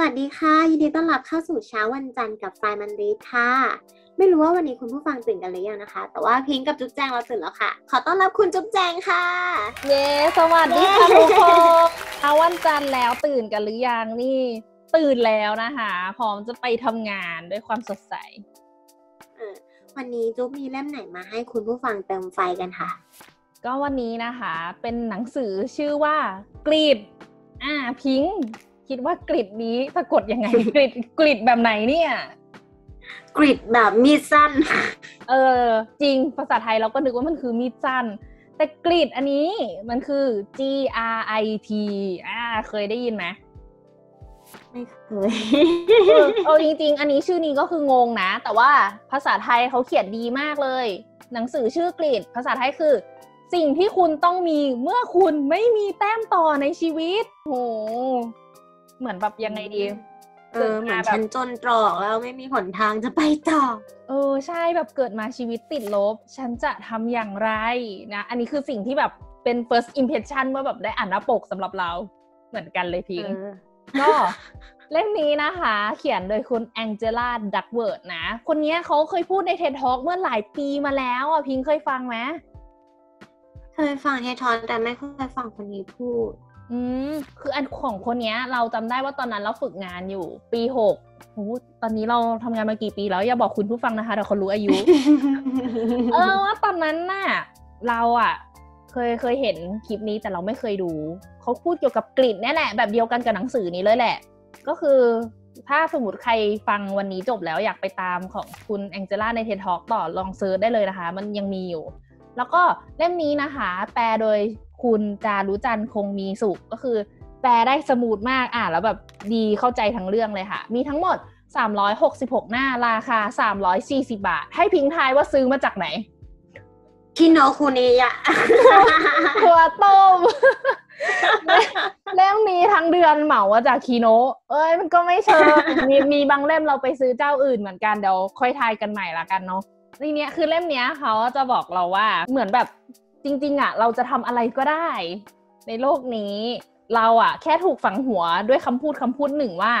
วัสดีค่ะ ยินดีต้อนรับเข้าสู่เช้าวันจันทร์กับไฟมันลีดค่ะ ไม่รู้ว่าวันนี้คุณผู้ฟังตื่นกันหรือยังนะคะ แต่ว่าพิงค์กับจุ๊บแจงเราตื่นแล้วค่ะ ขอต้อนรับคุณจุ๊บแจงค่ะ เย้สวัสดีค่ะเย้ทุกคนเอาวันจันทร์แล้วตื่นกันหรือยังนี่ตื่นแล้วนะคะพร้อมจะไปทำงานด้วยความสดใสเออวันนี้จุ๊บมีเล่มไหนมาให้คุณผู้ฟังเติมไฟกันค่ะ ก็วันนี้นะคะ เป็นหนังสือชื่อว่ากรีดอ่าพิง ค์คิดว่ากรีดนี้สะกดยังไงกรีดกรีดแบบไหนเนี่ยกริดแบบมีดสั้น เออ จริงภาษาไทยเราก็นึกว่ามันคือมีดสั้น แต่กรีดอันนี้มันคือ G R I T อ่าเคยได้ยินไหมไม่เคยเออเอาจริง ๆ อันนี้ชื่อนี้ก็คืองงนะ แต่ว่าภาษาไทยเขาเขียนดีมากเลย หนังสือชื่อกรีดภาษาไทยคือ สิ่งที่คุณต้องมีเมื่อคุณไม่มีแต้มต่อในชีวิตโห เหมือนแบบยังไงดีเออเหมือนฉันจนตรอกแล้วไม่มีหนทางจะไปต่อ เออใช่แบบเกิดมาชีวิตติดลบ ฉันจะทำอย่างไรนะ อันนี้คือสิ่งที่แบบเป็น first impression ว่าแบบได้อ่านหน้าปกสำหรับเราเหมือนกันเลยพิงเออก็เล่มนี้นะคะ เขียนโดยคุณแองเจล่าดักเวิร์ดนะ คนนี้เขาเคยพูดในเท d ท a l k เมื่อหลายปีมาแล้วอะพิงเคยฟังไหมเคยฟังเททอนแต่ไม่เคยฟังคนนี้พูด อืมคืออันของคนเนี้ย เราจำได้ว่าตอนนั้นเราฝึกงานอยู่ ปีหกโอ้ตอนนี้เราทำงานมากี่ปีแล้วอย่าบอกคุณผู้ฟังนะคะเดี๋ยวเขารู้อายุ เออว่าตอนนั้นน่ะ เราอะ เคยเคยเห็นคลิปนี้แต่เราไม่เคยดูเขาพูดเกี่ยวกับกลิ่นเนี่ยแหละ แบบเดียวกันกับหนังสือนี้เลยแหละ ก็คือถ้าสมมติใครฟังวันนี้จบแล้วอยากไปตามของคุณแองเจล่าในเท d ท a l k ต่อลองเซิร์ชได้เลยนะคะ มันยังมีอยู่ แล้วก็เล่มนี้นะคะ แปลโดย คุณจารุจันทร์คงมีสุขก็คือ แปลได้ smooth มากอ่านแล้วแบบดีเข้าใจทั้งเรื่องเลยค่ะ มีทั้งหมด 366 หน้าราคา 340 บาท ให้พี่ทายว่าซื้อมาจากไหนคิโนคุนิยะถูกต้อง เล่มนี้ทั้งเดือนเหมามาจากคีโนะเอ้ยมันก็ไม่เชิงมีมีบางเล่มเราไปซื้อเจ้าอื่นเหมือนกันเดี๋ยวค่อยทายกันใหม่ละกันเนาะในเนี้ยคือเล่มเนี้ยเขาจะบอกเราว่าเหมือนแบบ จริงๆอะเราจะทำอะไรก็ได้ ในโลกนี้ เราอะแค่ถูกฝังหัวด้วยคำพูดคำพูดหนึ่งว่า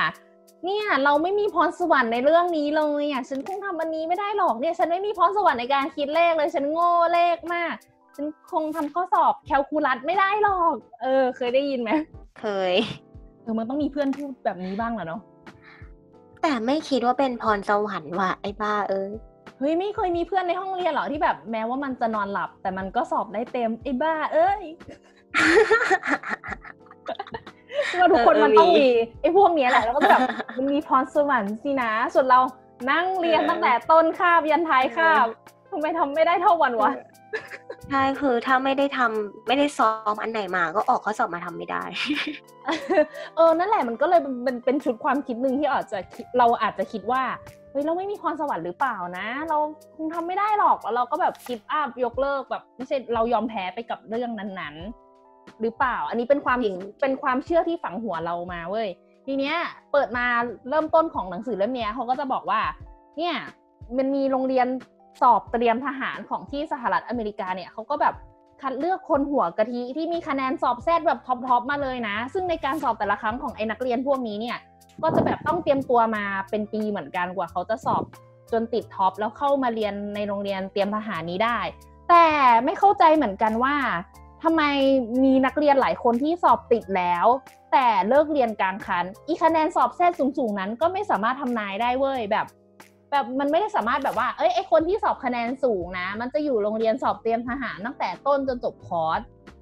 เนี่ยเราไม่มีพรสวรรค์ในเรื่องนี้เลยอะฉันคงทำอันนี้ไม่ได้หรอกเนี่ย ฉันไม่มีพรสวรรค์ในการคิดเลขเลย ฉันโง่เลขมากฉันคงทำข้อสอบแคลคูลัสไม่ได้หรอก เออ เคยได้ยินไหมเคยเออมันต้องมีเพื่อนพูดแบบนี้บ้างแหละเนาะแต่ไม่คิดว่าเป็นพรสวรรค์ว่ะไอ้บ้าเอ้ย เฮ้ยไม่เคยมีเพื่อนในห้องเรียนเหรอที่แบบแม้ว่ามันจะนอนหลับ แต่มันก็สอบได้เต็มไอ้บ้า เอ้ยว่าทุกคนเออมันต้องมีมีไอ้พวกเนี้ยแหละแล้วก็แบบมันมีพรสวรรค์สินะ ส่วนเรานั่งเรียนเออตั้งแต่ต้นคาบยันท้ายคาบทำไมทำไม่ได้เท่าวันวะใช่คือถ้าไม่ได้ทำไม่ได้ซ้อมอันไหนมาก็ออกข้อสอบมาทำไม่ได้ เออนั่นแหละมันก็เลยเป็นเป็นชุดความคิดหนึ่งที่อาจจะคิดเราอาจจะคิดว่า เฮ้ยเราไม่มีพรสวรรค์หรือเปล่านะ เราคงทำไม่ได้หรอกแล้วเราก็แบบคิดอัพยกเลิกแบบไม่ใช่เรายอมแพ้ไปกับเรื่องนั้นๆ หรือเปล่า อันนี้เป็นความจริงเป็นความเชื่อที่ฝังหัวเรามาเว้ยทีเนี้ยเปิดมาเริ่มต้นของหนังสือเล่มเนี้ยเขาก็จะบอกว่า เนี่ยมันมีโรงเรียนสอบเตรียมทหารของที่สหรัฐอเมริกาเนี่ยเขาก็แบบคัดเลือกคนหัวกะทิที่มีคะแนนสอบ SAT แบบ top ๆมาเลยนะ ซึ่งในการสอบแต่ละครั้งของไอ้นักเรียนพวกนี้เนี่ย ก็จะแบบต้องเตรียมตัวมาเป็นปีเหมือนกันกว่าเขาจะสอบจนติด top แล้วเข้ามาเรียนในโรงเรียนเตรียมทหารนี้ได้ แต่ไม่เข้าใจเหมือนกันว่าทำไมมีนักเรียนหลายคนที่สอบติดแล้ว แต่เลิกเรียนกลางคัน อีคะแนนสอบ SAT สูงๆนั้นก็ไม่สามารถทำนายได้เว้ยแบบ แบบมันไม่ได้สามารถแบบว่าเอ้ยไอคนที่สอบคะแนนสูงนะ มันจะอยู่โรงเรียนสอบเตรียมทหารตั้งแต่ต้นจนจบคอร์ส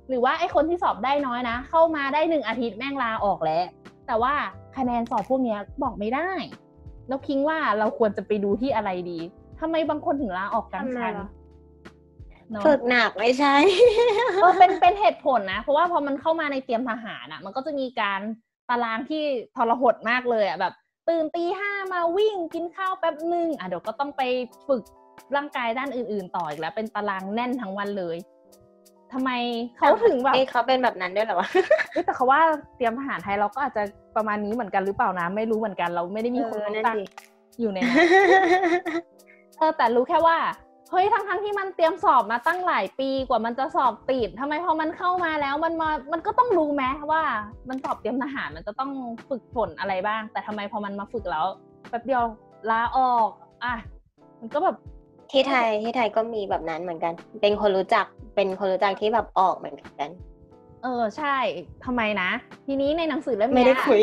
หรือว่าไอคนที่สอบได้น้อยนะ เข้ามาได้หนึ่งอาทิตย์แม่งลาออกแล้ว แต่ว่าคะแนนสอบพวกเนี้ยบอกไม่ได้ แล้วพิงว่าเราควรจะไปดูที่อะไรดีทำไมบางคนถึงลาออกกลางคันทำไมล่ะเนาะฝึกหนักไม่ใช่เออเป็นเป็นเหตุผลนะ เพราะว่าพอมันเข้ามาในเตรียมทหารอะ มันก็จะมีการตารางที่ทรหดมากเลยอะแบบ ตื่นตีห้ามาวิ่งกินข้าวแป๊บนึงอะเดี๋ยวก็ต้องไปฝึกร่างกายด้านอื่น ๆ ต่ออีกแล้ว เป็นตารางแน่นทั้งวันเลย ทำไมเขาถึงแบบเอ้ยเขาเป็นแบบนั้นด้วยเหรอวะเอ้ยแต่เขาว่าเตรียมทหารไทยเราก็อาจจะประมาณนี้เหมือนกันหรือเปล่านะไม่รู้เหมือนกันเราไม่ได้มีคนเออนั่รู้นจักดิอยู่ในนั้นเออแต่รู้แค่ว่าเฮ้ยทั้งทั้งๆที่มันเตรียมสอบมาตั้งหลายปีกว่ามันจะสอบติดทำไมพอมันเข้ามาแล้วมันมามันก็ต้องรู้ไหมว่า มันสอบเตรียมทหารมันจะต้องฝึกฝนอะไรบ้าง แต่ทำไมพอมันมาฝึกแล้วแป๊บเดียวลาออกอะมันก็แบบที่ไทยที่ไทยก็มีแบบนั้นเหมือนกัน เป็นคนรู้จัก เป็นคนรู้จักที่แบบออกเหมือนกัน เออใช่ทำไมนะ ทีนี้ในหนังสือเล่มไม่เนี้ได้ยคุย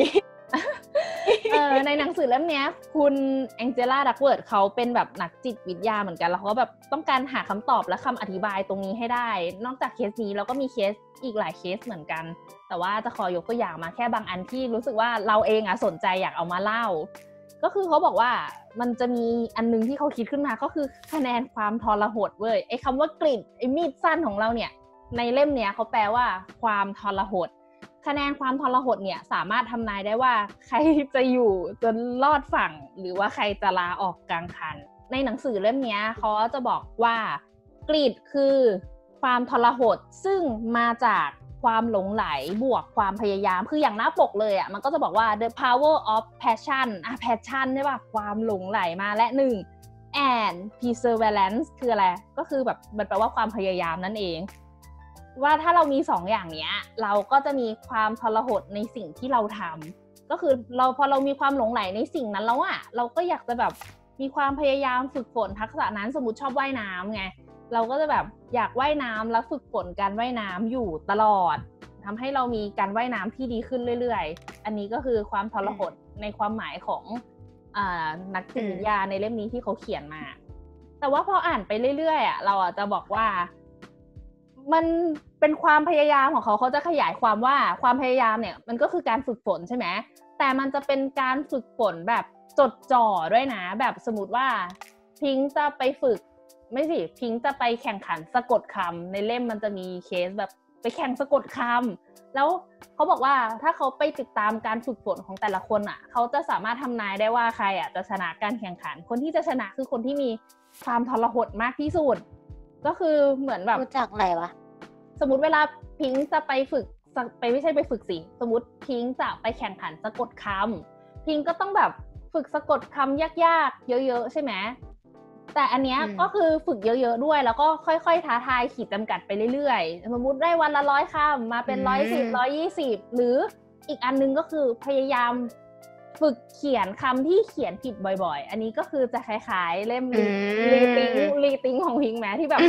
เออในหนังสือเล่มเนี้ยคุณแองเจล่าดักเวิร์ดเขาเป็นแบบนักจิตวิทยาเหมือนกัน แล้วเขาก็แบบต้องการหาคำตอบและคำอธิบายตรงนี้ให้ได้ นอกจากเคสนี้แล้วก็มีเคสอีกหลายเคสเหมือนกัน แต่ว่าจะขอยกตัวอย่างมาแค่บางอันที่รู้สึกว่าเราเองอะสนใจอยากเอามาเล่า ก็คือเขาบอกว่ามันจะมีอันนึงที่เขาคิดขึ้นมาก็คือคะแนนความทรหดเว้ยไอ้คำว่ากลิ่นไอ้มีดสั้นของเราเนี่ย ในเล่มเนี้ยเขาแปลว่าความทรหด คะแนนความทรหดเนี่ยสามารถทำนายได้ว่า ใครจะอยู่จนรอดฝั่ง หรือว่าใครจะลาออกกลางคัน ในหนังสือเล่มเนี้ยเขาจะบอกว่ากรีดคือความทรหดซึ่งมาจาก ความหลงไหลบวกความพยายาม คืออย่างหน้าปกเลยอะ่ะมันก็จะบอกว่า the power of passion อะ passion ใช่ป่ะความหลงไหลมาและหนึ่ง and perseverance คืออะไร ก็คือแบบมันแปลว่าความพยายามนั่นเอง ว่าถ้าเรามีสองอย่างเนี้ย เราก็จะมีความทรหดในสิ่งที่เราทำก็คือเราพอเรามีความหลงไหลในสิ่งนั้นแล้วอะเราก็อยากจะแบบมีความพยายามฝึกฝนทักษะนั้นสมมติชอบว่ายน้ำไง เราก็จะแบบอยากว่ายน้ำแล้วฝึกฝนการว่ายน้ำอยู่ตลอดทำให้เรามีการว่ายน้ำที่ดีขึ้นเรื่อย ๆ อันนี้ก็คือความทรหดในความหมายของอนักจิตวิทยาในเล่มนี้ที่เขาเขียนมา แต่ว่าพออ่านไปเรื่อยๆอะเราอะจะบอกว่า มันเป็นความพยายามของเขาเขาจะขยายความว่าความพยายามเนี่ย มันก็คือการฝึกฝนใช่ไหมแต่มันจะเป็นการฝึกฝนแบบจดจ่อด้วยนะ แบบสมมติว่าพิงจะไปฝึก ไม่สิพิงค์จะไปแข่งขันสะกดคำในเล่มมันจะมีเคสแบบไปแข่งสะกดคำแล้วเขาบอกว่าถ้าเขาไปติดตามการฝึกฝนของแต่ละคนอะ เขาจะสามารถทำนายได้ว่าใครอะจะชนะการแข่งขัน คนที่จะชนะคือคนที่มีความทรหดมากที่สุด ก็คือเหมือนแบบรู้จักอะไรวะสมมติเวลาพิงค์จะไปฝึกจะไปไม่ใช่ไปฝึกสิสมมติพิงค์จะไปแข่งขันสะกดคำพิงค์ก็ต้องแบบฝึกสะกดคำยากๆ เยอะ ๆ ใช่ไหม แต่อันเนี้ยอืมก็คือฝึกเยอะๆด้วย แล้วก็ค่อยๆท้าทายขีดจำกัดไปเรื่อยๆ สมมติได้วันละร้อยคำมาเป็นร้อยสิบร้อยยี่สิบหรืออีกอันนึงก็คือพยายามฝึกเขียนคำที่เขียนผิดบ่อย ๆ อันนี้ก็คือจะคล้ายๆเล่มอืมรีติงรีติงของพิงค์แม้ที่แบบ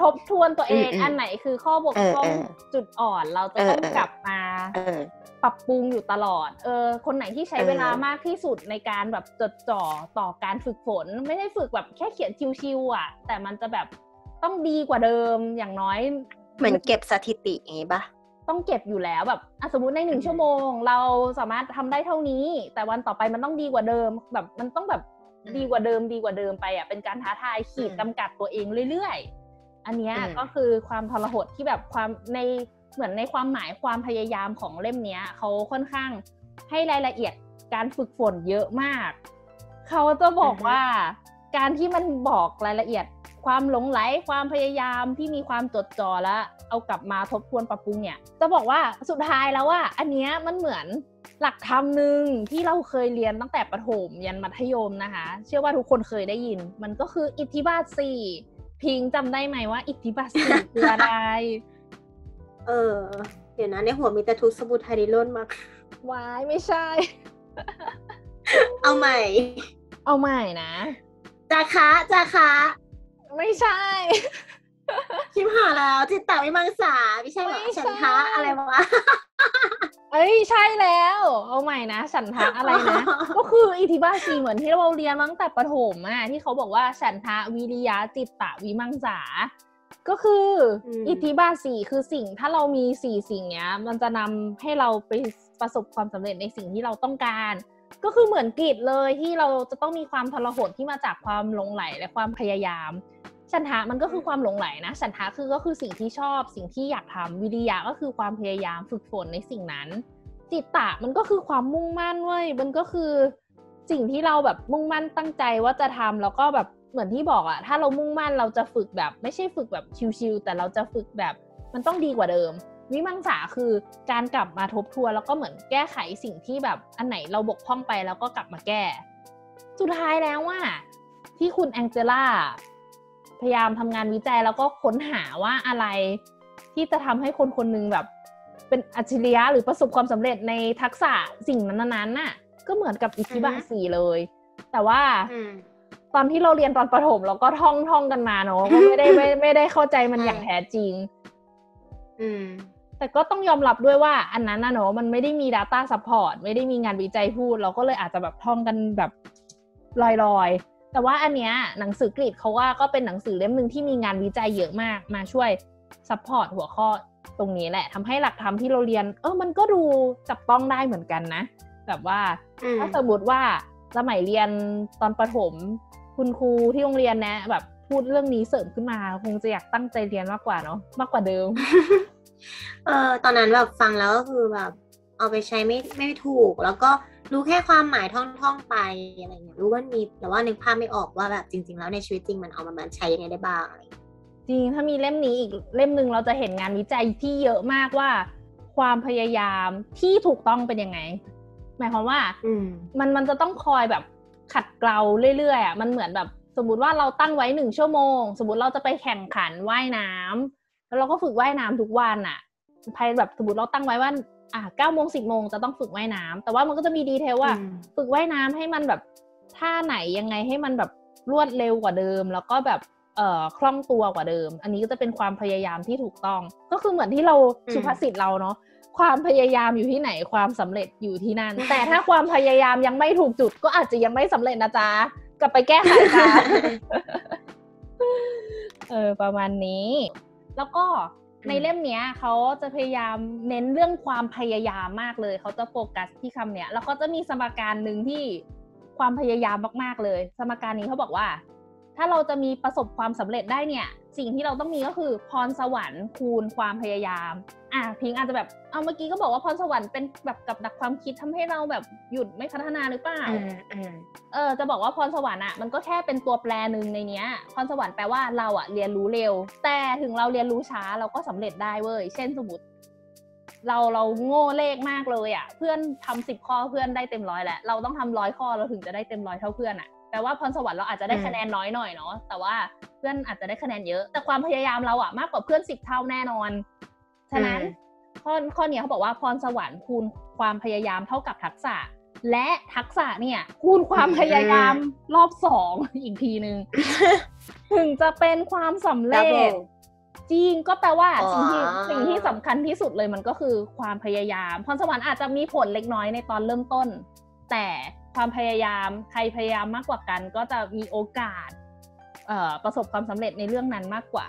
ทบทวนตัวเองอืมอืมอันไหนคือข้อบกพร่องเออเออจุดอ่อนเราจะต้องเออเออกลับมาเออ ปรับปรุงอยู่ตลอด เออ คนไหนที่ใช้เออเวลามากที่สุดในการแบบจดจ่อต่อการฝึกฝน ไม่ได้ฝึกแบบแค่เขียนชิวๆอะ แต่มันจะแบบต้องดีกว่าเดิมอย่างน้อย เหมือนเก็บสถิติอย่างงี้ปะต้องเก็บอยู่แล้วแบบอะสมมติในหนึ่งอืมชั่วโมง เราสามารถทำได้เท่านี้ แต่วันต่อไปมันต้องดีกว่าเดิม แบบมันต้องแบบดีกว่าเดิมดีกว่าเดิมไปอะเป็นการท้าทายขีดจำกัดตัวเองเรื่อยๆ อันเนี้ยอืมก็คือความทรหดที่แบบความใน เหมือนในความหมายความพยายามของเล่มเนี้ยเขาค่อนข้างให้รายละเอียดการฝึกฝนเยอะมาก เขาจะบอกว่าการที่มันบอกรายละเอียด ความหลงไหลความพยายามที่มีความจดจ่อแล้วเอากลับมาทบทวนปรับปรุงเนี่ย จะบอกว่าสุดท้ายแล้วว่า อันเนี้ยมันเหมือนหลักธรรมหนึ่งที่เราเคยเรียนตั้งแต่ประถมยันมัธยมนะคะ เชื่อว่าทุกคนเคยได้ยิน มันก็คืออิทธิบาทสี่พิงจำได้ไหมว่า อิทธิบาทสี่คืออะไร เออ เดี๋ยวนะในหัวมีแต่ทุกสมุทรไทยดิโลนมากวายไม่ใช่ เอาใหม่ เอาใหม่นะจาคะจาคะไม่ใช่ ชิมหายแล้วจิตตวิมังสาไม่ใช่เหรอไม่ใช่ฉันทะอะไรวะเอ้ยใช่แล้ว เอาใหม่นะฉันทะอะไรนะ ก็คืออิทธิบาทสีเหมือนที่เราเรียนมาตั้งแต่ประถมอะที่เขาบอกว่าฉันทะวิริยะจิตตะวิมังสา ก็คืออมอิทธิบาทสี่คือสิ่งถ้าเรามีสี่สิ่งเนี้ย มันจะนำให้เราไปประสบความสำเร็จในสิ่งที่เราต้องการ ก็คือเหมือนกิจเลยที่เราจะต้องมีความทรหดที่มาจากความหลงไหลและความพยายามฉันทะมันก็คือความหลงไหลนะฉันทะคือก็คือสิ่งที่ชอบสิ่งที่อยากทำวิริยะก็คือความพยายามฝึกฝนในสิ่งนั้น จิตตะมันก็คือความมุ่งมั่นเว้ยมันก็คือสิ่งที่เราแบบมุ่งมั่นตั้งใจว่าจะทำแล้วก็แบบ เหมือนที่บอกอะถ้าเรามุ่งมั่นเราจะฝึกแบบ ไม่ใช่ฝึกแบบชิวๆแต่เราจะฝึกแบบมันต้องดีกว่าเดิม วิมังสาคือการกลับมาทบทวนแล้วก็เหมือนแก้ไขสิ่งที่แบบอันไหนเราบกพร่องไปแล้วก็กลับมาแก้ สุดท้ายแล้วว่า ที่คุณแองเจล่าพยายามทำงานวิจัยแล้วก็ค้นหาว่าอะไรที่จะทำให้คนคนหนึงแบบ เป็นอัจฉริยะหรือประสบความสำเร็จในทักษะสิ่งนั้นๆน่ะ ก็เหมือนกับอิทธิบาทอือฮึสี่เลย แต่ว่าอืม ตอนที่เราเรียนตอนประถมเราก็ท่องท่องกันมาเนอะก็ไม่ได้ไม่ไม่ได้เข้าใจมันใช่อย่างแท้จริง อืม แต่ก็ต้องยอมรับด้วยว่า อันนั้นนะเนอะมันไม่ได้มี Data Support ไม่ได้มีงานวิจัยพูด เราก็เลยอาจจะแบบท่องกันแบบลอยๆ แต่ว่าอันเนี้ยหนังสือกรีดเขาว่าก็เป็นหนังสือเล่มหนึ่งที่มีงานวิจัยเยอะมากมาช่วย Support หัวข้อตรงนี้แหละทำให้หลักธรรมที่เราเรียน เออมันก็ดูจับต้องได้เหมือนกันนะแบบว่าอืมถ้าสมมติว่าสมัยเรียนตอนประถม คุณครูที่โรงเรียนนะ แบบพูดเรื่องนี้เสริมขึ้นมา คงจะอยากตั้งใจเรียนมากกว่าเนาะมากกว่าเดิม เออตอนนั้นแบบฟังแล้วก็คือแบบ เอาไปใช้ไม่ไม่ถูก แล้วก็รู้แค่ความหมายท่องๆไปอะไรเงี้ยรู้ว่ามีแต่ว่านึกภาพไม่ออกว่าแบบจริง ๆ แล้วในชีวิตจริงมันเอามามันใช้ยังไงได้บ้างอะไรเงี้ยจริงถ้ามีเล่มนี้อีกเล่มหนึ่งเราจะเห็นงานวิจัยที่เยอะมากว่า ความพยายามที่ถูกต้องเป็นยังไง หมายความว่าอืมมันมันจะต้องคอยแบบ ขัดเกลาเรื่อยๆอะมันเหมือนแบบสมมติว่าเราตั้งไว้หนึ่งชั่วโมง สมมติเราจะไปแข่งขันว่ายน้ำแล้วเราก็ฝึกว่ายน้ำทุกวันอะภายแบบสมมติเราตั้งไว้ว่าอะเก้าโมงสิบโมงจะต้องฝึกว่ายน้ำแต่ว่ามันก็จะมีดีเทลว่าอืมฝึกว่ายน้ำให้มันแบบท่าไหนยังไงให้มันแบบรวดเร็วกว่าเดิม แล้วก็แบบเอ่อคล่องตัวกว่าเดิม อันนี้ก็จะเป็นความพยายามที่ถูกต้อง ก็คือเหมือนที่เราอืมสุภาษิตเราเนาะ ความพยายามอยู่ที่ไหนความสำเร็จอยู่ที่นั่น แต่ถ้าความพยายามยังไม่ถูกจุด ก็อาจจะยังไม่สำเร็จนะจ๊ะกลับไปแก้ไขค่ะเออประมาณนี้ แล้วก็ในเล่มเนี้ยเขาจะพยายามเน้นเรื่องความพยายามมากเลยเขาจะโฟกัสที่คำเนี้ยแล้วก็จะมีสมการหนึ่งที่ความพยายามมากๆเลย สมการนี้เขาบอกว่า ถ้าเราจะมีประสบความสำเร็จได้เนี่ย สิ่งที่เราต้องมีก็คือพรสวรรค์คูณความพยายาม อะพิงอาจจะแบบเอาเมื่อกี้ก็บอกว่าพรสวรรค์เป็นแบบกับดักความคิดทำให้เราแบบหยุดไม่พัฒนาหรือเปล่าอืมอืมเออจะบอกว่าพรสวรรค์อะมันก็แค่เป็นตัวแปรหนึ่งในเนี้ย พรสวรรค์แปลว่าเราอะเรียนรู้เร็ว แต่ถึงเราเรียนรู้ช้าเราก็สำเร็จได้เว้ยเช่นสมมติเราเราโง่เลขมากเลยอะ เพื่อนทำสิบข้อเพื่อนได้เต็มร้อยแหละเราต้องทำร้อยข้อเราถึงจะได้เต็มร้อยเท่าเพื่อนอะ แปลว่าพรสวรรค์เราอาจจะได้คะแนนน้อยหน่อยเนาะแต่ว่าเพื่อนอาจจะได้คะแนนเยอะ แต่ความพยายามเราอะมากกว่าเพื่อนสิบเท่าแน่นอน ฉะนั้นข้อข้อเนี้ยเขาบอกว่าพรสวรรค์คูณความพยายามเท่ากับทักษะ และทักษะเนี่ย คูณความพยายามรอบสองอีกทีหนึ่งถึงจะเป็นความสำเร็จ Double จริงก็แปลว่าอ๋อสิ่งที่สิ่งที่สำคัญที่สุดเลยมันก็คือความพยายาม พรสวรรค์อาจจะมีผลเล็กน้อยในตอนเริ่มต้น แต่ ความพยายามใครพยายามมากกว่ากันก็จะมีโอกาสเอ่อประสบความสำเร็จในเรื่องนั้นมากกว่า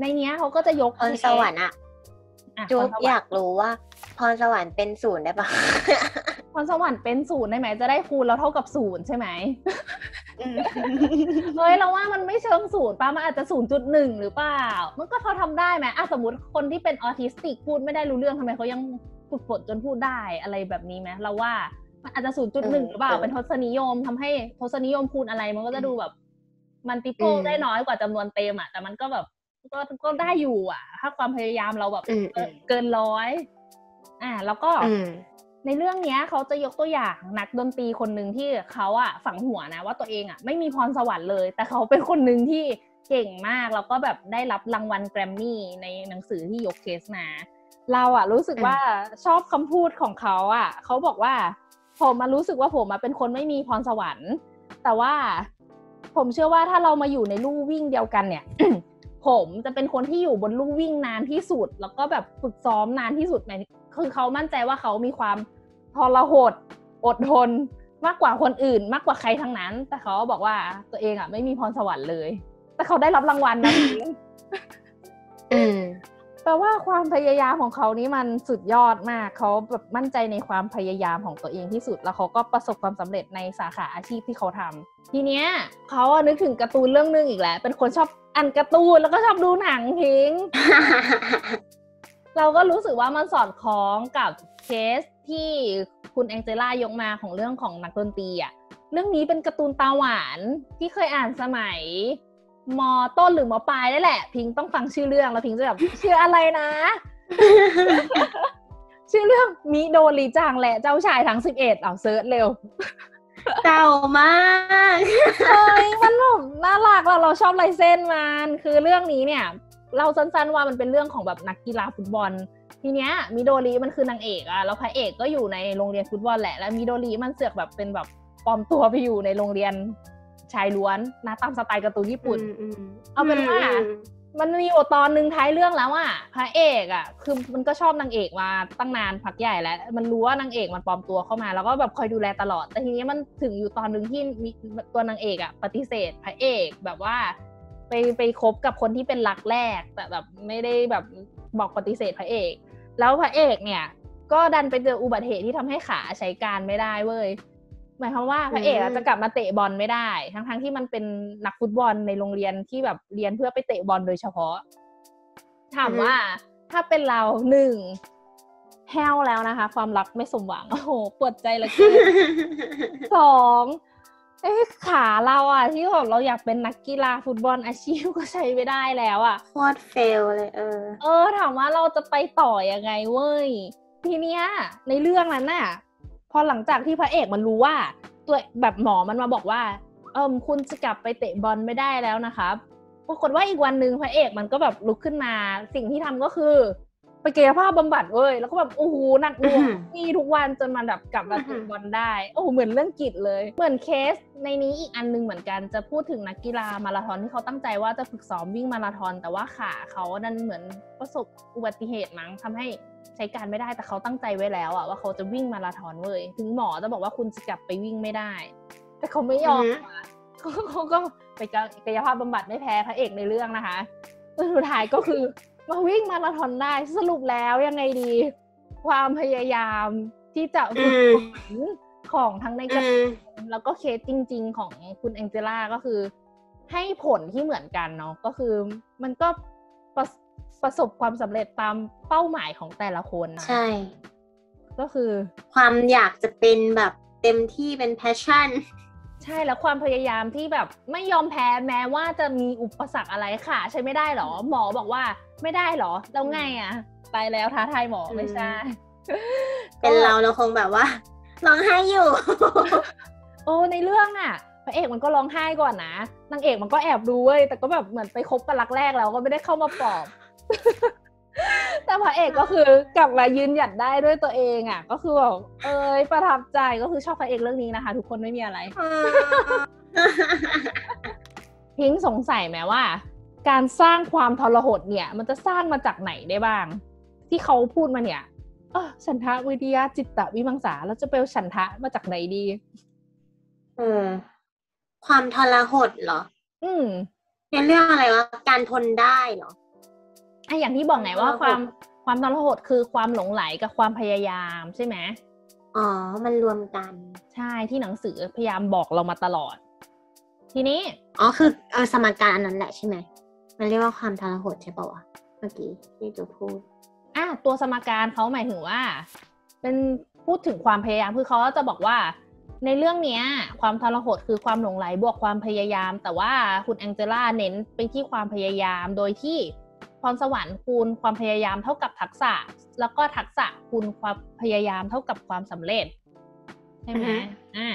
ในเนี้ยเขาก็จะยกพรสวรรค์อะอะจุ๊พบรสวรรค์อยากรู้ว่า พรสวรรค์เป็นศูนย์ได้ปะพรสวรรค์เป็นศูนย์ได้ไหมจะได้คูณแล้วเท่ากับศูนย์ใช่ไหมเฮ้ยเราว่ามันไม่เชิงศูนย์ป้ามันอาจจะศูนย์จุดหนึ่งหรือเปล่า มันก็เขาทำได้ไหมอะสมมติคนที่เป็นออทิสติกพูดไม่ได้รู้เรื่องทำไมเขายังฝึกฝนจนพูดได้อะไรแบบนี้ไหมเราว่า มันอาจจะศูนย์จุดหนึ่งเออหรือเปล่าเออเป็นทศนิยมทำให้ทศนิยมคูณอะไรมันก็จะดูแบบมันติโกอืมได้น้อยกว่าจำนวนเต็มอะแต่มันก็แบบก็ก็ได้อยู่อะ ถ้าความพยายามเราแบบอืมเกินเกินร้อยอ่าแล้วก็อืมในเรื่องเนี้ยเขาจะยกตัวอย่างนักดนตรีคนหนึ่งที่เขาอะฝังหัวนะว่าตัวเองอะไม่มีพรสวรรค์เลย แต่เขาเป็นคนหนึ่งที่เก่งมากแล้วก็แบบได้รับรางวัลแกรมมี่ในหนังสือที่ยกเคสมาเราอะรู้สึกว่าชอบคำพูดของเขาอะเขาบอกว่า ผมมารู้สึกว่าผมเป็นคนไม่มีพรสวรรค์ แต่ว่าผมเชื่อว่าถ้าเรามาอยู่ในลู่วิ่งเดียวกันเนี่ย ผมจะเป็นคนที่อยู่บนลู่วิ่งนานที่สุด แล้วก็แบบฝึกซ้อมนานที่สุดหมายคือเขามั่นใจว่าเขามีความทรหดอดทนมากกว่าคนอื่นมากกว่าใครทั้งนั้น แต่เขาบอกว่าตัวเองอะ ไม่มีพรสวรรค์เลย แต่เขาได้รับรางวัลนะอืม ลลว่าความพยายามของเขานี้มันสุดยอดมาก เขาแบบมั่นใจในความพยายามของตัวเองที่สุด แล้วเขาก็ประสบความสำเร็จในสาขาอาชีพที่เขาทำทีเนี้ยเขาอะนึกถึงการ์ตูนเรื่องนึงอีกแล้ว เป็นคนชอบอ่านการ์ตูนแล้วก็ชอบดูหนังทิ้ง เราก็รู้สึกว่ามันสอดคล้องกับเคสที่คุณแองเจล่ายกมาของเรื่องของนักดนตรีอะเรื่องนี้เป็นการ์ตูนตาหวานที่เคยอ่านสมัย มต้นหรือมปลายได้แหละ พิงต้องฟังชื่อเรื่องแล้วพิงจะแบบชื่ออะไรนะ ชื่อเรื่องมิโดริจังและเจ้าชายทั้งสิบเอ็ดเอา search เร็วเก่ามากเฮ้ยมันแบบน่ารักเราเราชอบลายเส้นมันคือเรื่องนี้เนี่ย เราสั้นๆว่ามันเป็นเรื่องของแบบนักกีฬาฟุตบอล ทีเนี้ยมิโดริมันคือนางเอกอะแล้วพระเอกก็อยู่ในโรงเรียนฟุตบอลแหละแล้วมิโดริมันเสือกแบบเป็นแบบปลอมตัวไปอยู่ในโรงเรียน ชายล้วนนะตามสไตล์การ์ตูนญี่ปุ่น เอาเป็นว่ามันมีอยู่ตอนหนึ่งท้ายเรื่องแล้วอะพระเอกอะคือมันก็ชอบนางเอกมาตั้งนานพักใหญ่แล้ว มันรู้ว่านางเอกมันปลอมตัวเข้ามา แล้วก็แบบคอยดูแลตลอด แต่ทีนี้มันถึงอยู่ตอนหนึ่งที่มีตัวนางเอกอะปฏิเสธ พระเอกแบบว่า ไปไปคบกับคนที่เป็นรักแรก แต่แบบไม่ได้แบบบอกปฏิเสธพระเอก แล้วพระเอกเนี่ย ก็ดันไปเจออุบัติเหตุที่ทำให้ขาใช้การไม่ได้เว้ย หมายความว่าพระเอกอะจะกลับมาเตะบอลไม่ได้ ทั้งๆที่มันเป็นนักฟุตบอลในโรงเรียนที่แบบเรียนเพื่อไปเตะบอลโดยเฉพาะ ถามว่าถ้าเป็นเราหนึ่งแห้วแล้วนะคะ ความรักไม่สมหวัง โอ้โหปวดใจเหลยสองเอ้ขาเราอะที่บอกเราอยากเป็นนักกีฬาฟุตบอลอาชีพก็ใช้ไม่ได้แล้วอะโคตรเฟลเลยเออ เออ ถามว่าเราจะไปต่อยังไงเว้ย ทีเนี้ยในเรื่องนั้นน่ะ พอหลังจากที่พระเอกมันรู้ว่า ตัวแบบหมอมันมาบอกว่า เอิมคุณจะกลับไปเตะบอลไม่ได้แล้วนะครับปรากฏว่าอีกวันหนึ่งพระเอกมันก็แบบลุกขึ้นมา สิ่งที่ทำก็คือ ไปกายภาพบำบัดเว้ยแล้วก็แบบโอ้โหหนักหน่วงอือหือนี่ทุกวันจนมันแบบกลับมาอือหืเตะอบอลได้ โอ้โหเหมือนเรื่องกิจเลย เหมือนเคสในนี้อีกอันหนึงเหมือนกันจะพูดถึงนักกีฬามาราธอนที่เขาตั้งใจว่าจะฝึกซ้อมวิ่งมาราธอน แต่ว่าขาเขานั้นเหมือนประสบอุบัติเหตุมั้งทำให้ใช้การไม่ได้แต่เขาตั้งใจไว้แล้วอะว่าเขาจะวิ่งมาราธอนเว้ยถึงหมอจะบอกว่าคุณจะกลับไปวิ่งไม่ได้ แต่เขาไม่ยอมอือหืออะเขาเขาก็ไปกายภาพบำบัดไม่แพ้พระเอกในเรื่องนะคะสุดท้ายก็คือ มาวิ่งมาราธอนได้สรุปแล้วยังไงดี ความพยายามที่จะฝึกฝนของทั้งในกระอืมแล้วก็เคสจริง ๆ ของคุณแองเจล่าก็คือ ให้ผลที่เหมือนกันเนาะก็คือมันก็ประประสบความสำเร็จตามเป้าหมายของแต่ละคนนะใช่ ก็คือ ความอยากจะเป็นแบบเต็มที่เป็น passion ใช่แล้วความพยายามที่แบบไม่ยอมแพ้แม้ว่าจะมีอุปสรรคอะไรค่ะ ใช่ไม่ได้หรอ หมอบอกว่าไม่ได้หรอแล้วไงอะตายแล้วท้าทายหมอไม่ใช่เป็นเราเราคงแบบว่าร้องไห้อยู่ โอ้ในเรื่องอะพระเอกมันก็ร้องไห้ก่อนนะนางเอกมันก็แอบดูเว้ยแต่ก็แบบเหมือนไปคบกันรักแรกแล้วก็ไม่ได้เข้ามาปลอบ แต่พระเอกก็คือกลับมายืนหยัดได้ด้วยตัวเองอะ ก็คือแบบเอ้ยประทับใจก็คือชอบพระเอกเรื่องนี้นะคะ ทุกคนไม่มีอะไรพิงค์สงสัยไหมว่า การสร้างความทรหดเนี่ย มันจะสร้างมาจากไหนได้บ้าง ที่เขาพูดมาเนี่ยเออฉันทะวิทยาจิตตวิมังสาแล้วจะไปเอาฉันทะมาจากไหนดีเออความทรหดเหรอ อืมในเรื่องอะไรวะการทนได้เหรอ อะอย่างที่บอกไงว่าทรหดความความทรหดคือความหลงไหลกับความพยายามใช่ไหมอ๋อ มันรวมกัน ใช่ที่หนังสือพยายามบอกเรามาตลอด ทีนี้ อ๋อ คือเออสมการอันนั้นแหละใช่ไหม มันเรียกว่าความทรหดใช่ปะวะ เมื่อกี้ที่จูพูด อะตัวสมการเขาหมายถึงว่า เป็นพูดถึงความพยายามคือเขาก็จะบอกว่า ในเรื่องเนี้ย ความทรหดคือความหลงไหลบวกความพยายาม แต่ว่าคุณแองเจล่าเน้นไปที่ความพยายามโดยที่ พรสวรรค์คูณความพยายามเท่ากับทักษะ แล้วก็ทักษะคูณความพยายามเท่ากับความสำเร็จใช่ไหมอือฮึอ่า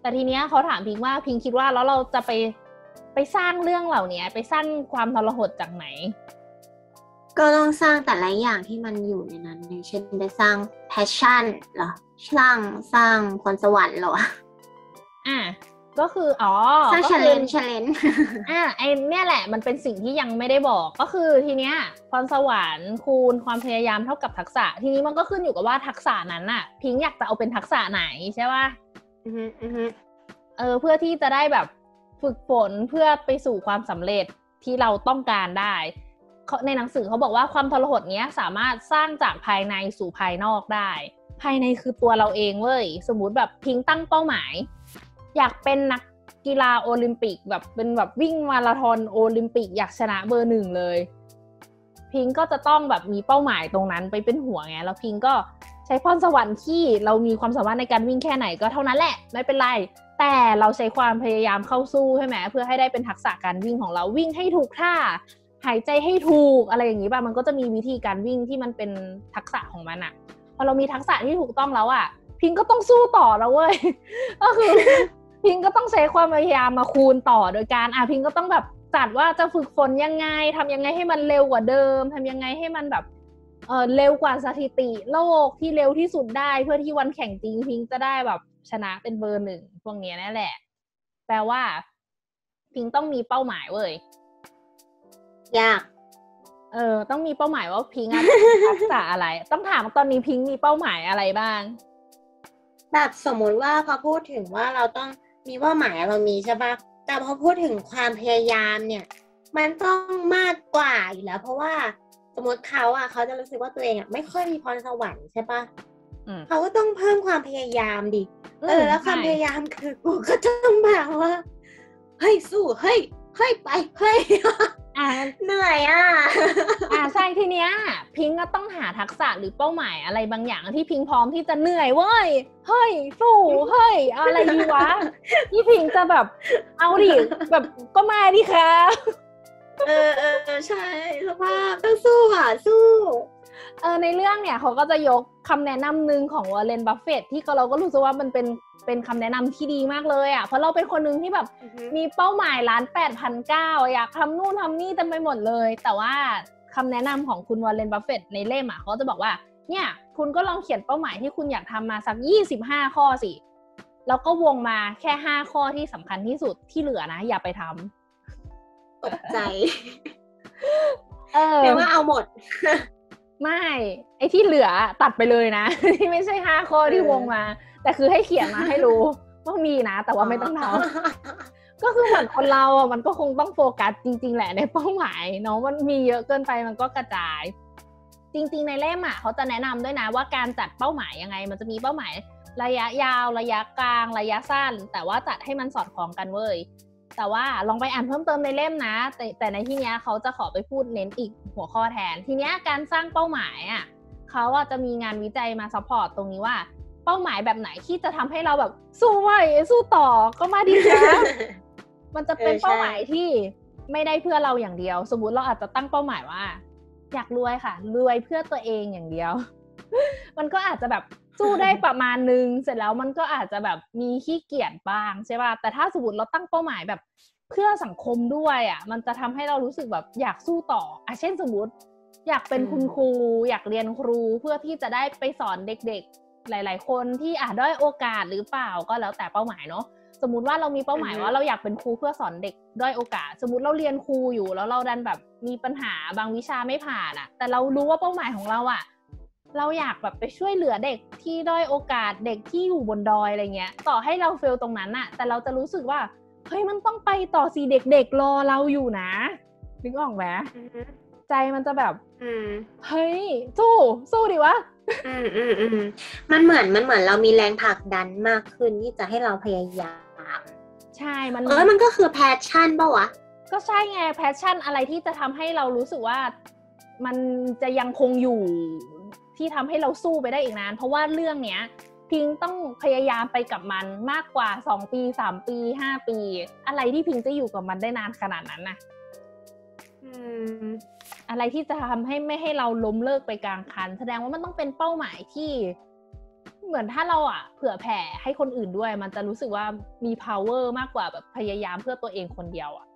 แต่ทีเนี้ยเขาถามพิงว่าพิงคิดว่าแล้วเราจะไปไปสร้างเรื่องเหล่านี้ไปสร้างความทรหดจากไหน ก็ต้องสร้างแต่ละอย่างที่มันอยู่ในนั้นอย่างเช่นได้สร้าง passion เหรอสร้างสร้างพรสวรรค์เหรออะ ก็คืออ๋อสร้างก็คือ challenge challenge อะไอเนี่ยแหละมันเป็นสิ่งที่ยังไม่ได้บอกก็คือทีเนี้ยพรสวรรค์คูณความพยายามเท่ากับทักษะ ทีนี้มันก็ขึ้นอยู่กับว่าทักษะนั้นน่ะพิงค์อยากจะเอาเป็นทักษะไหนใช่ป่ะอือฮึอือฮึเออเพื่อที่จะได้แบบฝึกฝนเพื่อไปสู่ความสำเร็จที่เราต้องการได้ในหนังสือเขาบอกว่าความทรหดเนี้ยสามารถสร้างจากภายในสู่ภายนอกได้ ภายในคือตัวเราเองเว้ยสมมติแบบพิงตั้งเป้าหมาย อยากเป็นนักกีฬาโอลิมปิกแบบเป็นแบบวิ่งมาราธอนโอลิมปิกอยากชนะเบอร์หนึ่งเลย พิงก็จะต้องแบบมีเป้าหมายตรงนั้นไปเป็นหัวไงแล้วพิงก็ใช้พรสวรรค์ที่เรามีความสามารถในการวิ่งแค่ไหนก็เท่านั้นแหละไม่เป็นไร แต่เราใช้ความพยายามเข้าสู้ใช่ไหมเพื่อให้ได้เป็นทักษะการวิ่งของเราวิ่งให้ถูกท่าหายใจให้ถูกอะไรอย่างนี้ป่ะมันก็จะมีวิธีการวิ่งที่มันเป็นทักษะของมันอะพอเรามีทักษะที่ถูกต้องแล้วอะพิงก็ต้องสู้ต่อแล้วเว้ยก็คือ พิงก็ต้องใช้ความพยายามมาคูณต่อโดยการอะพิงก็ต้องแบบจัดว่าจะฝึกฝนยังไงทำยังไงให้มันเร็วกว่าเดิมทำยังไงให้มันแบบเออเร็วกว่าสถิติโลกที่เร็วที่สุดได้ เพื่อที่วันแข่งจริงพิงจะได้แบบชนะเป็นเบอร์หนึ่งพวกนี้นั่นแหละ แปลว่า พิงต้องมีเป้าหมายเว้ยยากเออ ต้องมีเป้าหมายว่าพิงอะต้องมีทักษะอะไร ต้องถามตอนนี้พิงมีเป้าหมายอะไรบ้าง แบบสมมุติว่าพอพูดถึงว่าเราต้อง มีเป้าหมายเรามีใช่ปะแต่พอพูดถึงความพยายามเนี่ย มันต้องมากกว่าอยู่แล้ว เพราะว่าสมมติเขาอะเขาจะรู้สึกว่าตัวเองอะไม่ค่อยมีพรสวรรค์ใช่ปะอืมเขาก็ต้องเพิ่มความพยายามดิอืมเออแล้วความใช่พยายามคือกูก็ต้องแบบว่าเฮ้ยสู้เฮ้ยเฮ้ยไปเฮ้ย อ่าเหนื่อยอะอ่าใช่ทีเนี้ย พิงก็ต้องหาทักษะหรือเป้าหมายอะไรบางอย่างที่พิงพร้อมที่จะเหนื่อยเว้ยเฮ้ยสู้เฮ้ยเอาอะไรดีวะที่พิงจะแบบเอาดิแบบก็มาดิค่ะเออเออเออใช่สภาพต้องสู้อะสู้ เออในเรื่องเนี่ยเขาก็จะยกคำแนะนำหนึ่งของวอร์เรนบัฟเฟตที่เราก็รู้สึกว่ามันเป็นเป็นคำแนะนำที่ดีมากเลยอะเพราะเราเป็นคนหนึ่งที่แบบมีเป้าหมายล้านแปดพันเก้าอยากทำนู่นทำนี่เต็มไปหมดเลย แต่ว่าคำแนะนำของคุณวอร์เรนบัฟเฟตในเล่มอะเขาจะบอกว่าเนี่ยคุณก็ลองเขียนเป้าหมายที่คุณอยากทำมาสักยี่สิบห้าข้อสิแล้วก็วงมาแค่ห้าข้อที่สำคัญที่สุดที่เหลือนะ อย่าไปทำกดใจเออแปลว่าเอาหมด ไม่ ไอ้ที่เหลือตัดไปเลยนะ ที่ไม่ใช่ห้าข้อที่เออวงมา แต่คือให้เขียนมาให้รู้ว่ามีนะ แต่ว่าไม่ต้องทำก็คือเหมือนคนเราอะมันก็คงต้องโฟกัสจริง ๆ แหละในเป้าหมายเนาะมันมีเยอะเกินไปมันก็กระจาย จริง ๆ ในเล่มอะเขาจะแนะนำด้วยนะว่าการจัดเป้าหมายยังไง มันจะมีเป้าหมาย ระยะยาวระยะกลางระยะสั้น แต่ว่าจัดให้มันสอดคล้องกันเว้ย แต่ว่าลองไปอ่านเพิ่มเติมในเล่มนะ แต่แต่ในที่เนี้ยเขาจะขอไปพูดเน้นอีกหัวข้อแทน ทีเนี้ยการสร้างเป้าหมายอะเขาอะจะมีงานวิจัยมา support ตรงนี้ว่า เป้าหมายแบบไหนที่จะทำให้เราแบบสู้ไหวสู้ต่อก็มาดีนะมันจะเป็นเออใช่เป้าหมายที่ไม่ได้เพื่อเราอย่างเดียว สมมุติเราอาจจะตั้งเป้าหมายว่า อยากรวยค่ะ รวยเพื่อตัวเองอย่างเดียว มันก็อาจจะแบบ สู้ได้ประมาณนึง เสร็จแล้วมันก็อาจจะแบบมีขี้เกียจบ้างใช่ป่ะแต่ถ้าสมมติเราตั้งเป้าหมายแบบเพื่อสังคมด้วยอะ มันจะทำให้เรารู้สึกแบบอยากสู้ต่ออะเช่นสมมติ อยากเป็นอืมคุณครู อยากเรียนครูเพื่อที่จะได้ไปสอนเด็กๆ หลาย ๆ คนที่อาจด้อยโอกาสหรือเปล่าก็แล้วแต่เป้าหมายเนาะสมมติว่าเรามีเป้าหมายอือฮึว่าเราอยากเป็นครูเพื่อสอนเด็กด้อยโอกาส สมมติเราเรียนครูอยู่แล้วเราดันแบบมีปัญหาบางวิชาไม่ผ่านอะแต่เรารู้ว่าเป้าหมายของเราอะ เราอยากแบบไปช่วยเหลือเด็กที่ด้อยโอกาสเด็กที่อยู่บนดอยอะไรเงี้ย ต่อให้เราเฟลตรงนั้นอะแต่เราจะรู้สึกว่าเฮ้ยมันต้องไปต่อสิเด็กๆรอเราอยู่นะนึกออกไหมอืมใจมันจะแบบอืมเฮ้ยสู้สู้ดิวะอืมอืมอืมมันเหมือนมันเหมือนเรามีแรงผลักดันมากขึ้นที่จะให้เราพยายาม ใช่มันเออมันก็คือ passion ปะวะก็ใช่ไง passion อะไรที่จะทำให้เรารู้สึกว่า มันจะยังคงอยู่ ที่ทำให้เราสู้ไปได้อีกนาน เพราะว่าเรื่องเนี้ยพิงต้องพยายามไปกับมันมากกว่าสองปีสามปีห้าปี อะไรที่พิงจะอยู่กับมันได้นานขนาดนั้นนะอืมอะไรที่จะทำให้ไม่ให้เราล้มเลิกไปกลางคัน แสดงว่ามันต้องเป็นเป้าหมายที่เหมือนถ้าเราอะ เผื่อแผ่ให้คนอื่นด้วย มันจะรู้สึกว่ามี power มากกว่าแบบพยายามเพื่อตัวเองคนเดียวอะ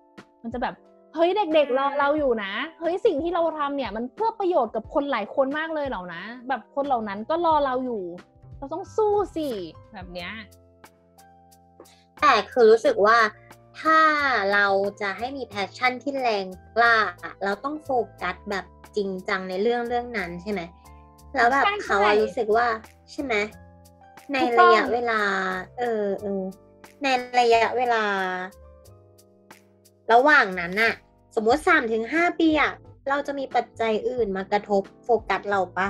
มันจะแบบ เฮ้ยเด็กๆรอเราอยู่นะ เฮ้ยสิ่งที่เราทำเนี่ย มันเพื่อประโยชน์กับคนหลายคนมากเลยเหล่านะ แบบคนเหล่านั้นก็รอเราอยู่ เราต้องสู้สิแบบเนี้ยแต่คือรู้สึกว่าถ้าเราจะให้มีแพชชั่นที่แรงกล้าอะเราต้องโฟกัสแบบจริงจังในเรื่องเรื่องนั้นใช่ไหมแล้วแบบใช่เขาอะใช่รู้สึกว่าใช่ไหมถูกต้ระองยะเวลา เออเออในระยะเวลา ระหว่างนั้นอะ สมมติสามถึงห้าปีอะเราจะมีปัจจัยอื่นมากระทบโฟกัสเราปะ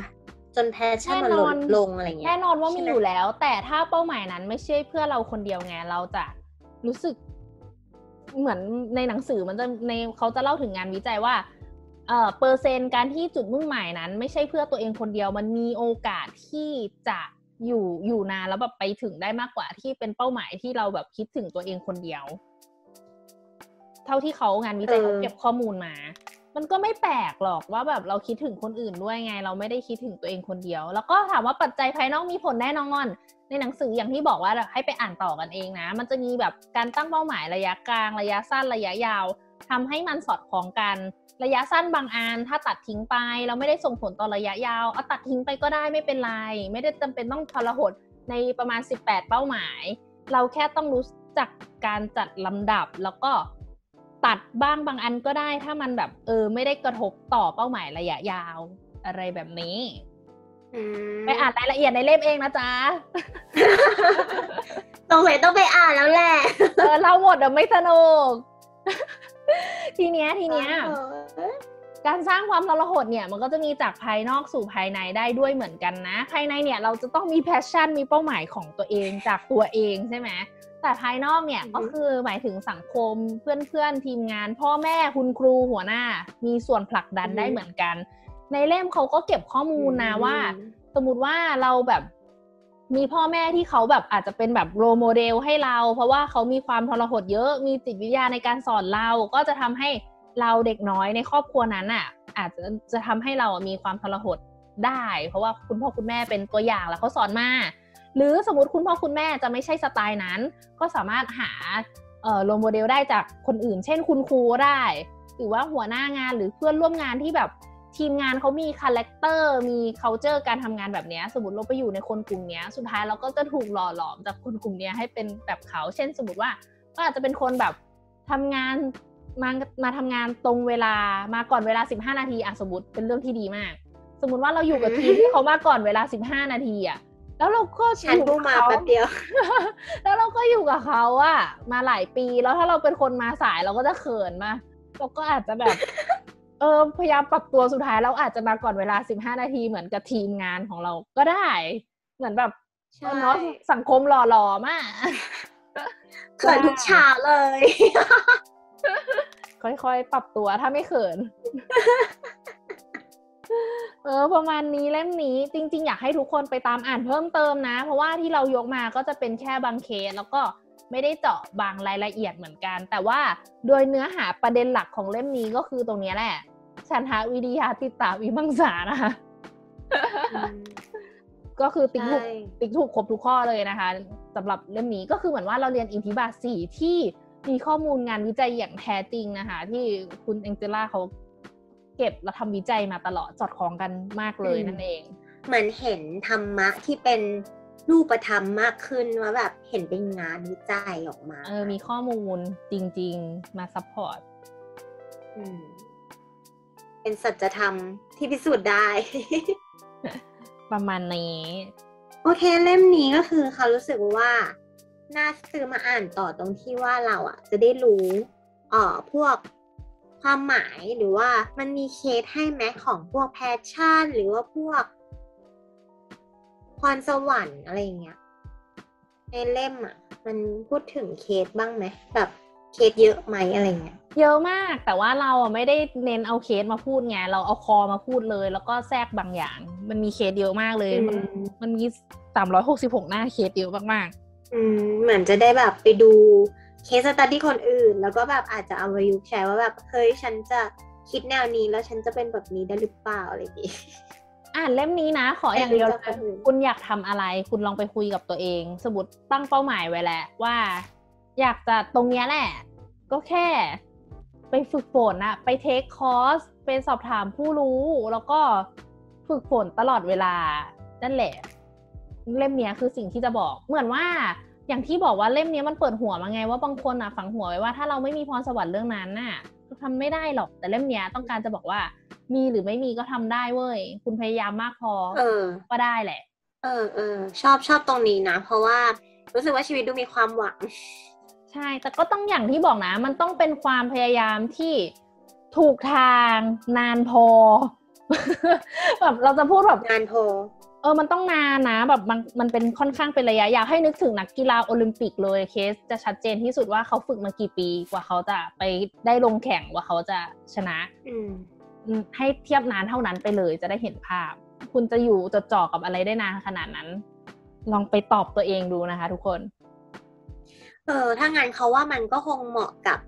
จน passion มันลดลงอะไรเงี้ยแน่นอนว่ามีใช่ไหมอยู่แล้ว แต่ถ้าเป้าหมายนั้นไม่ใช่เพื่อเราคนเดียวไงเราจะรู้สึกเหมือนในหนังสือมันจะในเขาจะเล่าถึงงานวิจัยว่าเอ่อเปอร์เซ็นต์การที่จุดมุ่งหมายนั้น ไม่ใช่เพื่อตัวเองคนเดียวมันมีโอกาสที่จะอยู่อยู่นานแล้วแบบไปถึงได้มากกว่าที่เป็นเป้าหมายที่เราแบบคิดถึงตัวเองคนเดียว เท่าที่เขางานวิจัยเออเขาเก็บข้อมูลมา มันก็ไม่แปลกหรอกว่าแบบเราคิดถึงคนอื่นด้วยไง เราไม่ได้คิดถึงตัวเองคนเดียว แล้วก็ถามว่าปัจจัยภายนอกมีผลแน่นอนในหนังสืออย่างที่บอกว่าให้ไปอ่านต่อกันเองนะ มันจะมีแบบการตั้งเป้าหมายระยะกลาง ระยะสั้นระยะยาวทำให้มันสอดคล้องกัน ระยะสั้นบางอันถ้าตัดทิ้งไปเราไม่ได้ส่งผลต่อระยะยาวเอาตัดทิ้งไปก็ได้ไม่เป็นไร ไม่ได้จำเป็นต้องทรหดในประมาณ 18 เป้าหมาย เราแค่ต้องรู้จักการจัดลำดับแล้วก็ ตัดบ้างบางอันก็ได้ถ้ามันแบบเออไม่ได้กระทบต่อเป้าหมายระยะยาว อะไรแบบนี้อืมไปอ่านรายละเอียดในเล่มเองนะจ๊ะสงสัยต้องไปอ่านแล้วแหละ เออเราหมดเดี๋ยวไม่สนุก ทีเนี้ยทีเนี้ยเออการสร้างความทรหดเนี่ย มันก็จะมีจากภายนอกสู่ภายในได้ด้วยเหมือนกันนะ ภายในเนี่ยเราจะต้องมี passion มีเป้าหมายของตัวเองจากตัวเองใช่ไหม แต่ภายนอกเนี่ยก็คือหมายถึงสังคมเพื่อนๆทีมงาน พ่อแม่คุณครูหัวหน้า มีส่วนผลักดันได้เหมือนกัน ในเล่มเขาก็เก็บข้อมูลนะว่า สมมติว่าเราแบบมีพ่อแม่ที่เขาแบบอาจจะเป็นแบบโรโมเดลให้เรา เพราะว่าเขามีความทรหดเยอะ มีจิตวิทยาในการสอนเรา ก็จะทำให้เราเด็กน้อยในครอบครัวนั้นอะ อาจจะจะทำให้เรามีความทรหดได้ เพราะว่าคุณพ่อคุณแม่เป็นตัวอย่างแล้วเขาสอนมา หรือสมมติคุณพ่อคุณแม่จะไม่ใช่สไตล์นั้น ก็สามารถหาrole model ได้จากคนอื่น เช่นคุณครูได้ หรือว่าหัวหน้างานหรือเพื่อนร่วมงานที่แบบทีมงานเขามี character มี c u เจอร์การทำงานแบบเนี้ยสมมติเราไปอยู่ในคนกลุ่มเนี้ยสุดท้ายเราก็จะถูกหล่อหลอมจากคนกลุ่มเนี้ยให้เป็นแบบเขา เช่น สมมติว่าก็อาจจะเป็นคนแบบทำงานมามาทำงานตรงเวลามาก่อนเวลา 15 นาทีอะสมมติเป็นเรื่องที่ดีมาก สมมติว่าเราอยู่กับทีมที่เขามาก่อนเวลา 15 นาทีอะ แล้วเราก็ฉันอยู่เพิ่งกับมาเขาแป๊บเดียว แล้วเราก็อยู่กับเขาอะมาหลายปีแล้วถ้าเราเป็นคนมาสายเราก็จะเขินมาเราก็อาจจะแบบ เออพยายามปรับตัวสุดท้ายเราอาจจะมาก่อนเวลา15นาทีเหมือนกับทีมงานของเราก็ได้ เหมือนแบบใช่เนาะสังคมหล่อหลอมากเขินทุกเช้าเลย ค่อยๆ ปรับตัวถ้าไม่เขิน เออประมาณนี้เล่มนี้จริง ๆ อยากให้ทุกคนไปตามอ่านเพิ่มเติมนะ เพราะว่าที่เรายกมาก็จะเป็นแค่บางเคสแล้วก็ไม่ได้เจาะบางรายละเอียดเหมือนกัน แต่ว่าโดยเนื้อหาประเด็นหลักของเล่มนี้ก็คือตรงเนี้ยแหละฉันทาวิริยาติตาวิมังสานะคะก็คือติ๊กถูกใช่ติ๊กถูกครบทุกข้อเลยนะคะสำหรับเล่มนี้ก็คือเหมือนว่าเราเรียนอิทธิบาทสี่ที่มีข้อมูลงานวิจัยอย่างแท้จริงนะคะ ที่คุณแองเจล่าเขา เก็บและทำวิจัยมาตลอดสอดคล้องกันมากเลยอืมนั่นเอง เหมือนเห็นธรรมะที่เป็นรูปธรรมมากขึ้นว่าแบบเห็นเป็นงานวิจัยออกมา เออ มีข้อมูลจริง ๆ มา supportเป็นสัจธรรมที่พิสูจน์ได้ ประมาณนี้ โอเคเล่มนี้ก็คือเขารู้สึกว่า น่าซื้อมาอ่านต่อตรงที่ว่าเราอะ จะได้รู้เอ่อพวก ความหมายหรือว่ามันมีเคสให้ไหมของพวก passion หรือว่าพวกพรสวรรค์อะไรอย่างเงี้ยในเล่มอะ มันพูดถึงเคสบ้างไหมแบบเคสเยอะไหมอะไรเงี้ยเยอะมากแต่ว่าเราอะไม่ได้เน้นเอาเคสมาพูดไงเราเอา core มาพูดเลย แล้วก็แทรกบางอย่าง มันมีเคสเยอะมากเลย มันอืมมันมีสามร้อยหกสิบหกหน้าเคสเยอะมากอืมเหมือนจะได้แบบไปดู เคสตัดที่คนอื่น แล้วก็แบบอาจจะเอามายุกต์ใช้ว่าแบบเฮ้ยฉันจะคิดแนวนี้แล้วฉันจะเป็นแบบนี้ได้หรือเปล่าอะไรอย่างงี้อ่านเล่มนี้นะ ขออย่างเดียวคุณอยากทำอะไร คุณลองไปคุยกับตัวเอง สมมติตั้งเป้าหมายไว้แล้วว่า อยากจะตรงเนี้ยแหละ ก็แค่ ไปฝึกฝนอะไปเทคคอร์สไปสอบถามผู้รู้ แล้วก็ฝึกฝนตลอดเวลานั่นแหละ เล่มเนี้ยคือสิ่งที่จะบอกเหมือนว่า อย่างที่บอกว่าเล่มเนี้ยมันเปิดหัวมาไง ว่าบางคนอะฝังหัวไว้ว่าถ้าเราไม่มีพรสวรรค์เรื่องนั้นน่ะทำไม่ได้หรอกแต่เล่มเนี้ยต้องการจะบอกว่า มีหรือไม่มีก็ทำได้เว้ย คุณพยายามมากพอเออก็ได้แหละ เออเออชอบชอบตรงนี้นะ เพราะว่ารู้สึกว่าชีวิตดูมีความหวัง ใช่ แต่ก็ต้องอย่างที่บอกนะ มันต้องเป็นความพยายามที่ถูกทางนานพอแบบเราจะพูดแบบงานโพเออมันต้องนานนะแบบมันมันเป็นค่อนข้างเป็นระยะอยากให้นึกถึงนักกีฬาโอลิมปิกเลยเคส จะชัดเจนที่สุดว่าเขาฝึกมากี่ปีกว่าเขาจะไปได้ลงแข่งว่าเขาจะชนะอืมอืมให้เทียบนานเท่านั้นไปเลยจะได้เห็นภาพ คุณจะอยู่จดจ่อกับอะไรได้นานขนาดนั้น ลองไปตอบตัวเองดูนะคะ ทุกคน เออถ้างั้นเขาว่ามันก็คงเหมาะกับ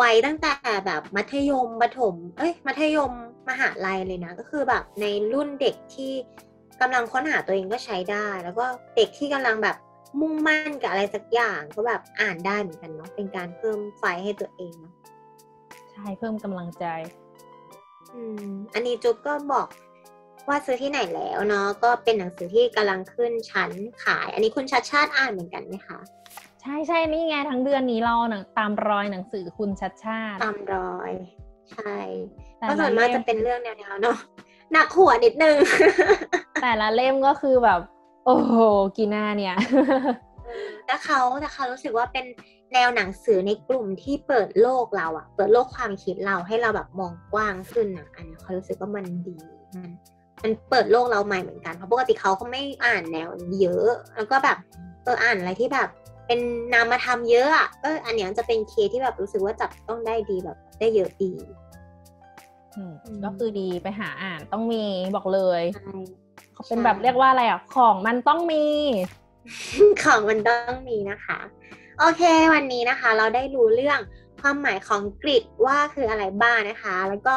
วัยตั้งแต่แบบมัธยมประถม เอ้ย มัธยมมหาลัยเลยนะ ก็คือแบบในรุ่นเด็กที่ กำลังค้นหาตัวเองก็ใช้ได้ แล้วก็เด็กที่กำลังแบบมุ่งมั่นกับอะไรสักอย่างก็แบบอ่านได้เหมือนกันเนาะเป็นการเพิ่มไฟให้ตัวเองเนาะใช่เพิ่มกำลังใจ อืม อันนี้จุ๊บก็บอกว่าซื้อที่ไหนแล้วเนาะก็เป็นหนังสือที่กำลังขึ้นชั้นขาย อันนี้คุณชัดชาติอ่านเหมือนกันไหมคะใช่ใช่นี่ไงทั้งเดือนนี้เราหนังตามรอยหนังสือคุณชัดชาติ ตามรอย ใช่แต่ก็ส่ละวนมากเล่มจะเป็นเรื่องแนวๆเนาะ หนักหัวนิดนึง แต่ละเล่มก็คือแบบ โอ้โหกีหน้าเนี่ยแต่เขาแต่เขารู้สึกว่าเป็นแนวหนังสือในกลุ่มที่เปิดโลกเราอะเปิดโลกความคิดเราให้เราแบบมองกว้างขึ้นอะอันนี้เขารู้สึกว่ามันดีมันมันเปิดโลกเราใหม่เหมือนกันเพราะปกติเขาก็ไม่อ่านแนวนี้เยอะ แล้วก็แบบเอออ่านอะไรที่แบบ เป็นนามธรรมเยอะอะเอออันเนี้ยจะเป็นเคสที่แบบรู้สึกว่าจับต้องได้ดีแบบได้เยอะดีอืมอืม ก็คือดีไปหาอ่านต้องมีบอกเลยใช่เขาเป็นแบบเรียกว่าอะไรอะ ของมันต้องมี ของมันต้องมีนะคะ โอเค วันนี้นะคะ เราได้รู้เรื่องความหมายของกริดว่าคืออะไรบ้างนะคะ แล้วก็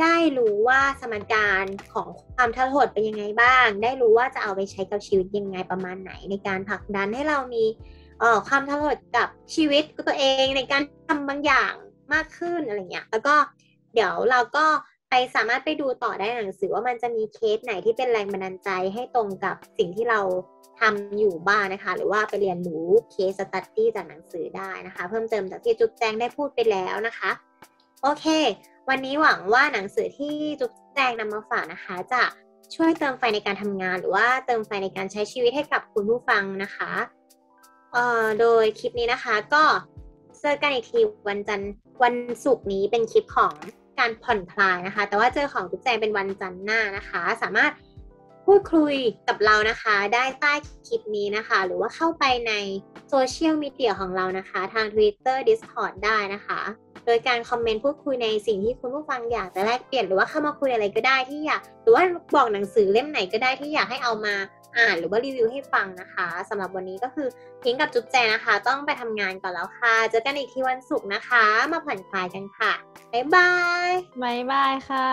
ได้รู้ว่าสมการของความทรหดเป็นยังไงบ้าง ได้รู้ว่าจะเอาไปใช้กับชีวิตยังไงประมาณไหน ในการผลักดันให้เรามีเอ่อความทรหดกับชีวิตตัวเองในการทำบางอย่างมากขึ้นอะไรเงี้ย แล้วก็ เดี๋ยวเราก็ไปสามารถไปดูต่อได้ในหนังสือว่ามันจะมีเคสไหนที่เป็นแรงบันดาลใจให้ตรงกับสิ่งที่เราทำอยู่บ้างนะคะ หรือว่าไปเรียนรู้เคสสตัดดี้จากหนังสือได้นะคะ เพิ่มเติมจากที่จุ๊บแจงได้พูดไปแล้วนะคะ โอเค วันนี้หวังว่าหนังสือที่จุ๊บแจงนำมาฝากนะคะ จะช่วยเติมไฟในการทำงาน หรือว่าเติมไฟในการใช้ชีวิตให้กับคุณผู้ฟังนะคะเอ่อโดยคลิปนี้นะคะก็เจอกันอีกทีวันจันทร์วันศุกร์นี้เป็นคลิปของ การผ่อนคลายนะคะ แต่ว่าเจอของกุ๊บแจงเป็นวันจันทร์หน้านะคะ สามารถพูดคุยกับเรานะคะ ได้ใต้คลิปนี้นะคะ หรือว่าเข้าไปในโซเชียลมีเดียของเรานะคะ ทาง Twitter Discord ได้นะคะ โดยการคอมเมนต์พูดคุยในสิ่งที่คุณผู้ฟังอยากจะแลกเปลี่ยนหรือว่าเข้ามาคุยอะไรก็ได้ที่อยากหรือว่าบอกหนังสือเล่มไหนก็ได้ที่อยากให้เอามาอ่านหรือว่ารีวิวให้ฟังนะคะสำหรับวันนี้ก็คือพิงกับจุ๊บแจนะคะ ต้องไปทำงานก่อนแล้วค่ะ เจอกันอีกทีวันศุกร์นะคะ มาผ่อนคลายกันค่ะบ๊ายบายบายบายค่ะ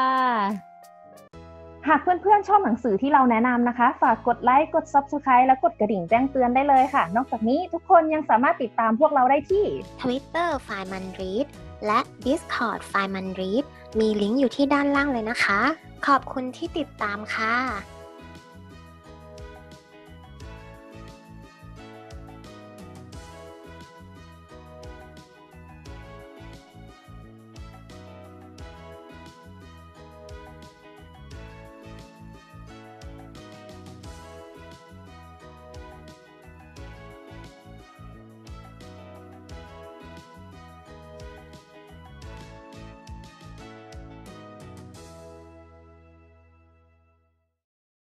หากเพื่อนๆชอบหนังสือที่เราแนะนำนะคะ ฝากกดไลค์กด Subscribe และกดกระดิ่งแจ้งเตือนได้เลยค่ะ นอกจากนี้ทุกคนยังสามารถติดตามพวกเราได้ที่ Twitter ไฟมันรีด และ Discord f i n e m a n r e a d มีลิงก์อยู่ที่ด้านล่างเลยนะคะ ขอบคุณที่ติดตามค่ะ